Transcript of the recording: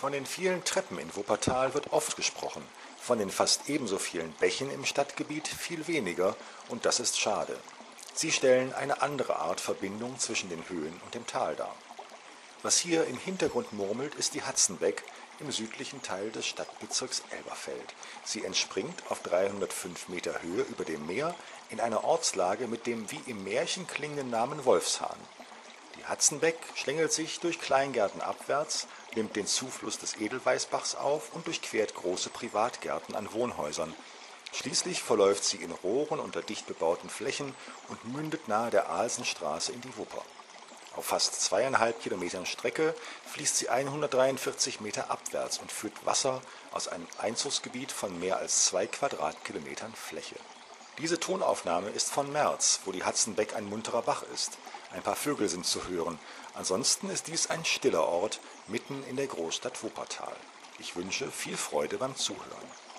Von den vielen Treppen in Wuppertal wird oft gesprochen, von den fast ebenso vielen Bächen im Stadtgebiet viel weniger, und das ist schade. Sie stellen eine andere Art Verbindung zwischen den Höhen und dem Tal dar. Was hier im Hintergrund murmelt, ist die Hatzenbeck im südlichen Teil des Stadtbezirks Elberfeld. Sie entspringt auf 305 Meter Höhe über dem Meer in einer Ortslage mit dem wie im Märchen klingenden Namen Wolfshahn. Die Hatzenbeck schlängelt sich durch Kleingärten abwärts, nimmt den Zufluss des Edelweißbachs auf und durchquert große Privatgärten an Wohnhäusern. Schließlich verläuft sie in Rohren unter dicht bebauten Flächen und mündet nahe der Aalsenstraße in die Wupper. Auf fast zweieinhalb Kilometern Strecke fließt sie 143 Meter abwärts und führt Wasser aus einem Einzugsgebiet von mehr als zwei Quadratkilometern Fläche. Diese Tonaufnahme ist von März, wo die Hatzenbeck ein munterer Bach ist. Ein paar Vögel sind zu hören. Ansonsten ist dies ein stiller Ort mitten in der Großstadt Wuppertal. Ich wünsche viel Freude beim Zuhören